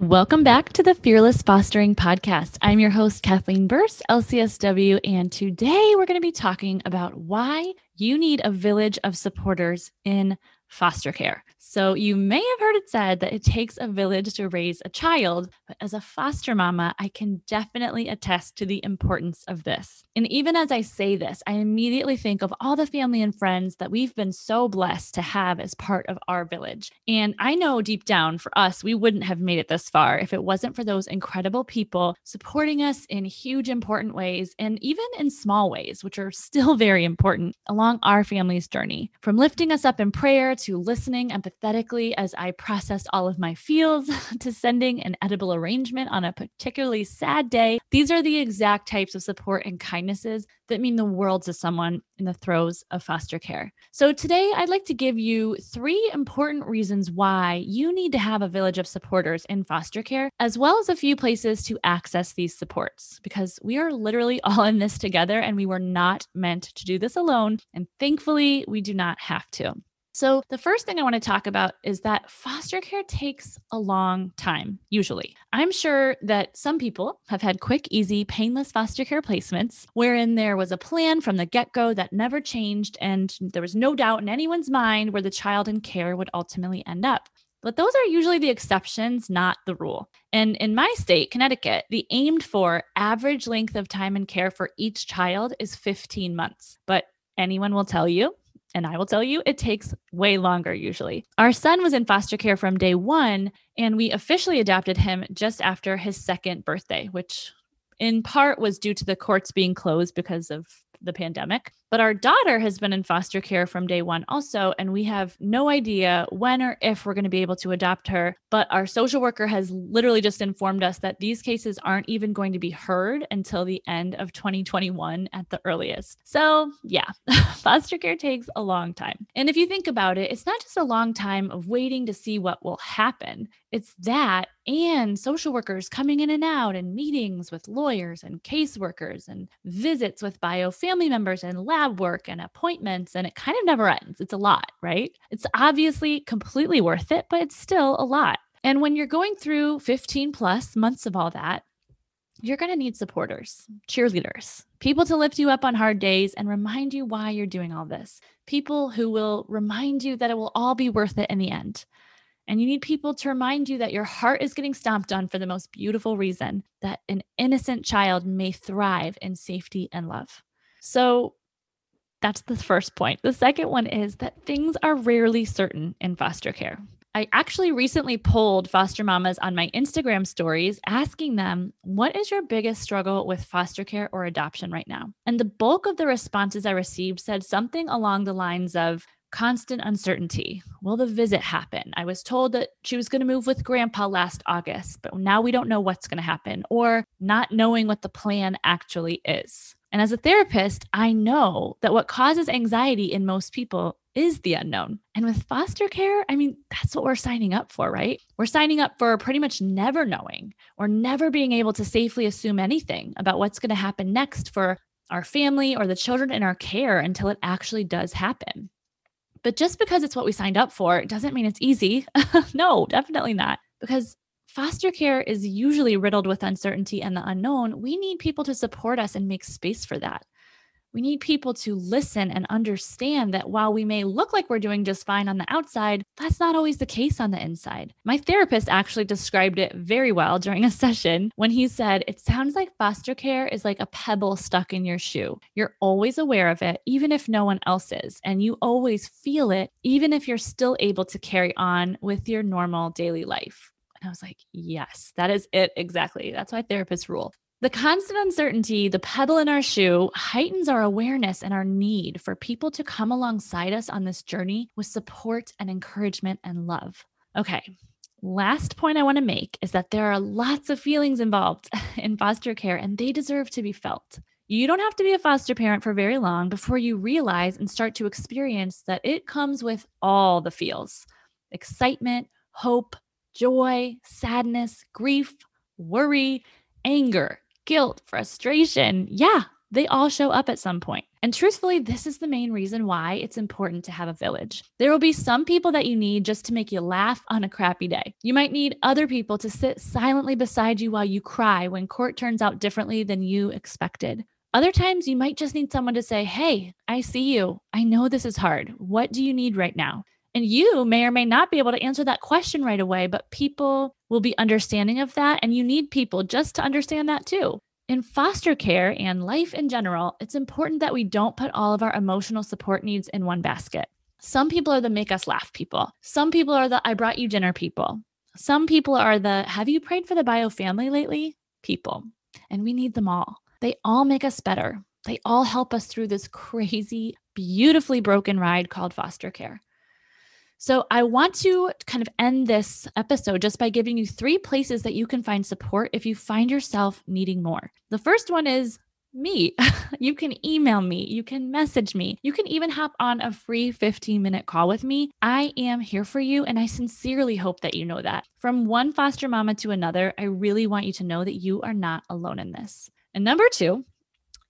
Welcome back to the Fearless Fostering Podcast. I'm your host, Kathleen Burse, LCSW, and today we're going to be talking about why you need a village of supporters in foster care. So, you may have heard it said that it takes a village to raise a child, but as a foster mama, I can definitely attest to the importance of this. And even as I say this, I immediately think of all the family and friends that we've been so blessed to have as part of our village. And I know deep down for us, we wouldn't have made it this far if it wasn't for those incredible people supporting us in huge, important ways and even in small ways, which are still very important along our family's journey. From lifting us up in prayer to listening empathetically as I processed all of my feels to sending an edible arrangement on a particularly sad day. These are the exact types of support and kindnesses that mean the world to someone in the throes of foster care. So, today I'd like to give you three important reasons why you need to have a village of supporters in foster care, as well as a few places to access these supports, because we are literally all in this together and we were not meant to do this alone. And thankfully, we do not have to. So, the first thing I want to talk about is that foster care takes a long time, usually. I'm sure that some people have had quick, easy, painless foster care placements wherein there was a plan from the get go that never changed, and there was no doubt in anyone's mind where the child in care would ultimately end up. But those are usually the exceptions, not the rule. And in my state, Connecticut, the aimed for average length of time in care for each child is 15 months. But anyone will tell you and I will tell you, it takes way longer usually. Our son was in foster care from day one, and we officially adopted him just after his second birthday, which in part was due to the courts being closed because of the pandemic. But our daughter has been in foster care from day one also, and we have no idea when or if we're going to be able to adopt her. But our social worker has literally just informed us that these cases aren't even going to be heard until the end of 2021 at the earliest. So, yeah, foster care takes a long time. And if you think about it, it's not just a long time of waiting to see what will happen, it's that and social workers coming in and out and meetings with lawyers and caseworkers and visits with bio family members and lab work and appointments. And it kind of never ends. It's a lot, right? It's obviously completely worth it, but it's still a lot. And when you're going through 15 plus months of all that, you're going to need supporters, cheerleaders, people to lift you up on hard days and remind you why you're doing all this, people who will remind you that it will all be worth it in the end. And you need people to remind you that your heart is getting stomped on for the most beautiful reason that an innocent child may thrive in safety and love. So that's the first point. The second one is that things are rarely certain in foster care. I actually recently polled foster mamas on my Instagram stories asking them, What is your biggest struggle with foster care or adoption right now? And the bulk of the responses I received said something along the lines of, constant uncertainty. Will the visit happen? I was told that she was going to move with grandpa last August, but now we don't know what's going to happen, or not knowing what the plan actually is. And as a therapist, I know that what causes anxiety in most people is the unknown. And with foster care, I mean, that's what we're signing up for, right? We're signing up for pretty much never knowing or never being able to safely assume anything about what's going to happen next for our family or the children in our care until it actually does happen. But just because it's what we signed up for doesn't mean it's easy. no, definitely not. Because foster care is usually riddled with uncertainty and the unknown. We need people to support us and make space for that. We need people to listen and understand that while we may look like we're doing just fine on the outside, that's not always the case on the inside. My therapist actually described it very well during a session when he said, It sounds like foster care is like a pebble stuck in your shoe. You're always aware of it, even if no one else is, and you always feel it, even if you're still able to carry on with your normal daily life. And I was like, yes, that is it exactly. That's why therapists rule. The constant uncertainty, the pebble in our shoe, heightens our awareness and our need for people to come alongside us on this journey with support and encouragement and love. Okay, Last point I want to make is that there are lots of feelings involved in foster care and they deserve to be felt. You don't have to be a foster parent for very long before you realize and start to experience that it comes with all the feels excitement, hope, joy, sadness, grief, worry, anger, guilt, frustration. Yeah, they all show up at some point. And truthfully, this is the main reason why it's important to have a village. There will be some people that you need just to make you laugh on a crappy day. You might need other people to sit silently beside you while you cry when court turns out differently than you expected. Other times, you might just need someone to say, Hey, I see you. I know this is hard. What do you need right now? And you may or may not be able to answer that question right away, but people will be understanding of that. And you need people just to understand that too. In foster care and life in general, it's important that we don't put all of our emotional support needs in one basket. Some people are the make us laugh people. Some people are the I brought you dinner people. Some people are the have you prayed for the bio family lately people. And we need them all. They all make us better. They all help us through this crazy, beautifully broken ride called foster care. So, I want to kind of end this episode just by giving you three places that you can find support if you find yourself needing more. The first one is me. you can email me, you can message me, you can even hop on a free 15 minute call with me. I am here for you, and I sincerely hope that you know that. From one foster mama to another, I really want you to know that you are not alone in this. And number two,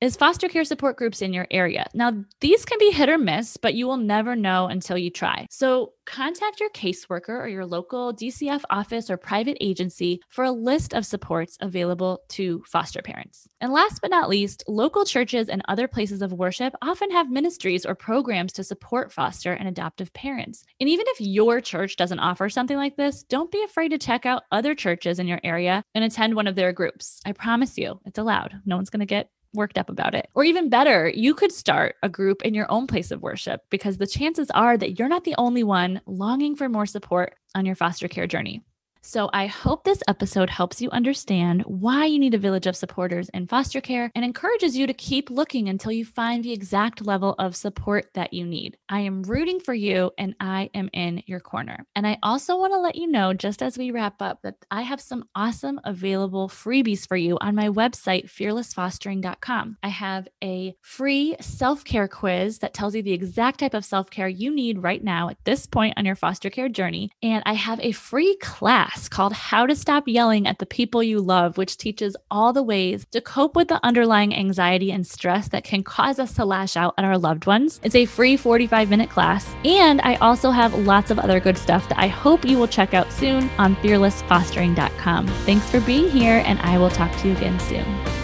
is foster care support groups in your area. Now, these can be hit or miss, but you will never know until you try. So, contact your caseworker or your local DCF office or private agency for a list of supports available to foster parents. And last but not least, local churches and other places of worship often have ministries or programs to support foster and adoptive parents. And even if your church doesn't offer something like this, don't be afraid to check out other churches in your area and attend one of their groups. I promise you, it's allowed. No one's going to get worked up about it. Or even better, you could start a group in your own place of worship because the chances are that you're not the only one longing for more support on your foster care journey. So I hope this episode helps you understand why you need a village of supporters in foster care and encourages you to keep looking until you find the exact level of support that you need. I am rooting for you and I am in your corner. And I also want to let you know, just as we wrap up, that I have some awesome available freebies for you on my website, fearlessfostering.com. I have a free self care quiz that tells you the exact type of self care you need right now at this point on your foster care journey. And I have a free class class called How to Stop Yelling at the People You Love, which teaches all the ways to cope with the underlying anxiety and stress that can cause us to lash out at our loved ones. It's a free 45 minute class. And I also have lots of other good stuff that I hope you will check out soon on fearlessfostering.com. Thanks for being here, and I will talk to you again soon.